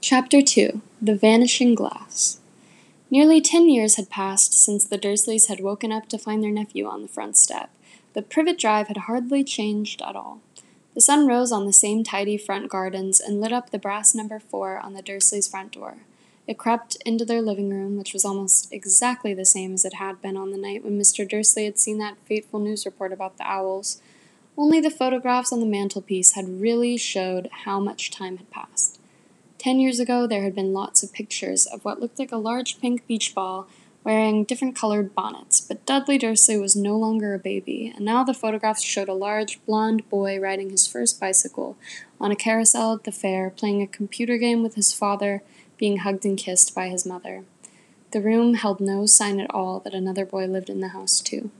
Chapter 2 The Vanishing Glass Nearly ten years had passed since the Dursleys had woken up to find their nephew on the front step, but Privet Drive had hardly changed at all. The sun rose on the same tidy front gardens and lit up the brass number four on the Dursleys' front door. It crept into their living room, which was almost exactly the same as it had been on the night when Mr. Dursley had seen that fateful news report about the owls. Only the photographs on the mantelpiece had really showed how much time had passed. Ten years ago, there had been lots of pictures of what looked like a large pink beach ball wearing different colored bonnets, but Dudley Dursley was no longer a baby, and now the photographs showed a large blond boy riding his first bicycle on a carousel at the fair, playing a computer game with his father, being hugged and kissed by his mother. The room held no sign at all that another boy lived in the house, too.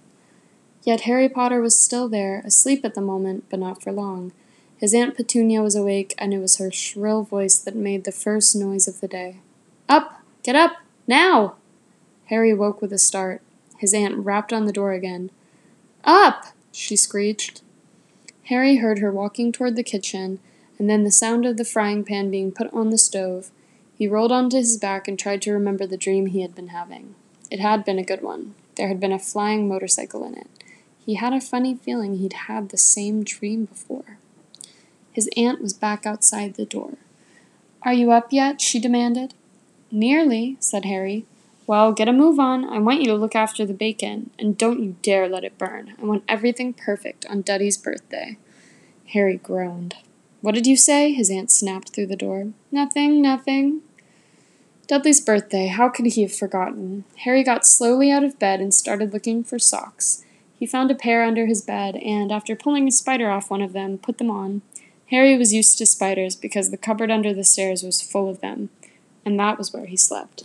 Yet Harry Potter was still there, asleep at the moment, but not for long. His Aunt Petunia was awake, and it was her shrill voice that made the first noise of the day. Up! Get up! Now! Harry woke with a start. His aunt rapped on the door again. Up! she screeched. Harry heard her walking toward the kitchen, and then the sound of the frying pan being put on the stove. He rolled onto his back and tried to remember the dream he had been having. It had been a good one. There had been a flying motorcycle in it. He had a funny feeling he'd had the same dream before. His aunt was back outside the door. Are you up yet? she demanded. Nearly, said Harry. Well, get a move on. I want you to look after the bacon, and don't you dare let it burn. I want everything perfect on Duddy's birthday. Harry groaned. What did you say? His aunt snapped through the door. Nothing, nothing. Dudley's birthday, how could he have forgotten? Harry got slowly out of bed and started looking for socks. He found a pair under his bed, and after pulling a spider off one of them, put them on. Harry was used to spiders because the cupboard under the stairs was full of them, and that was where he slept.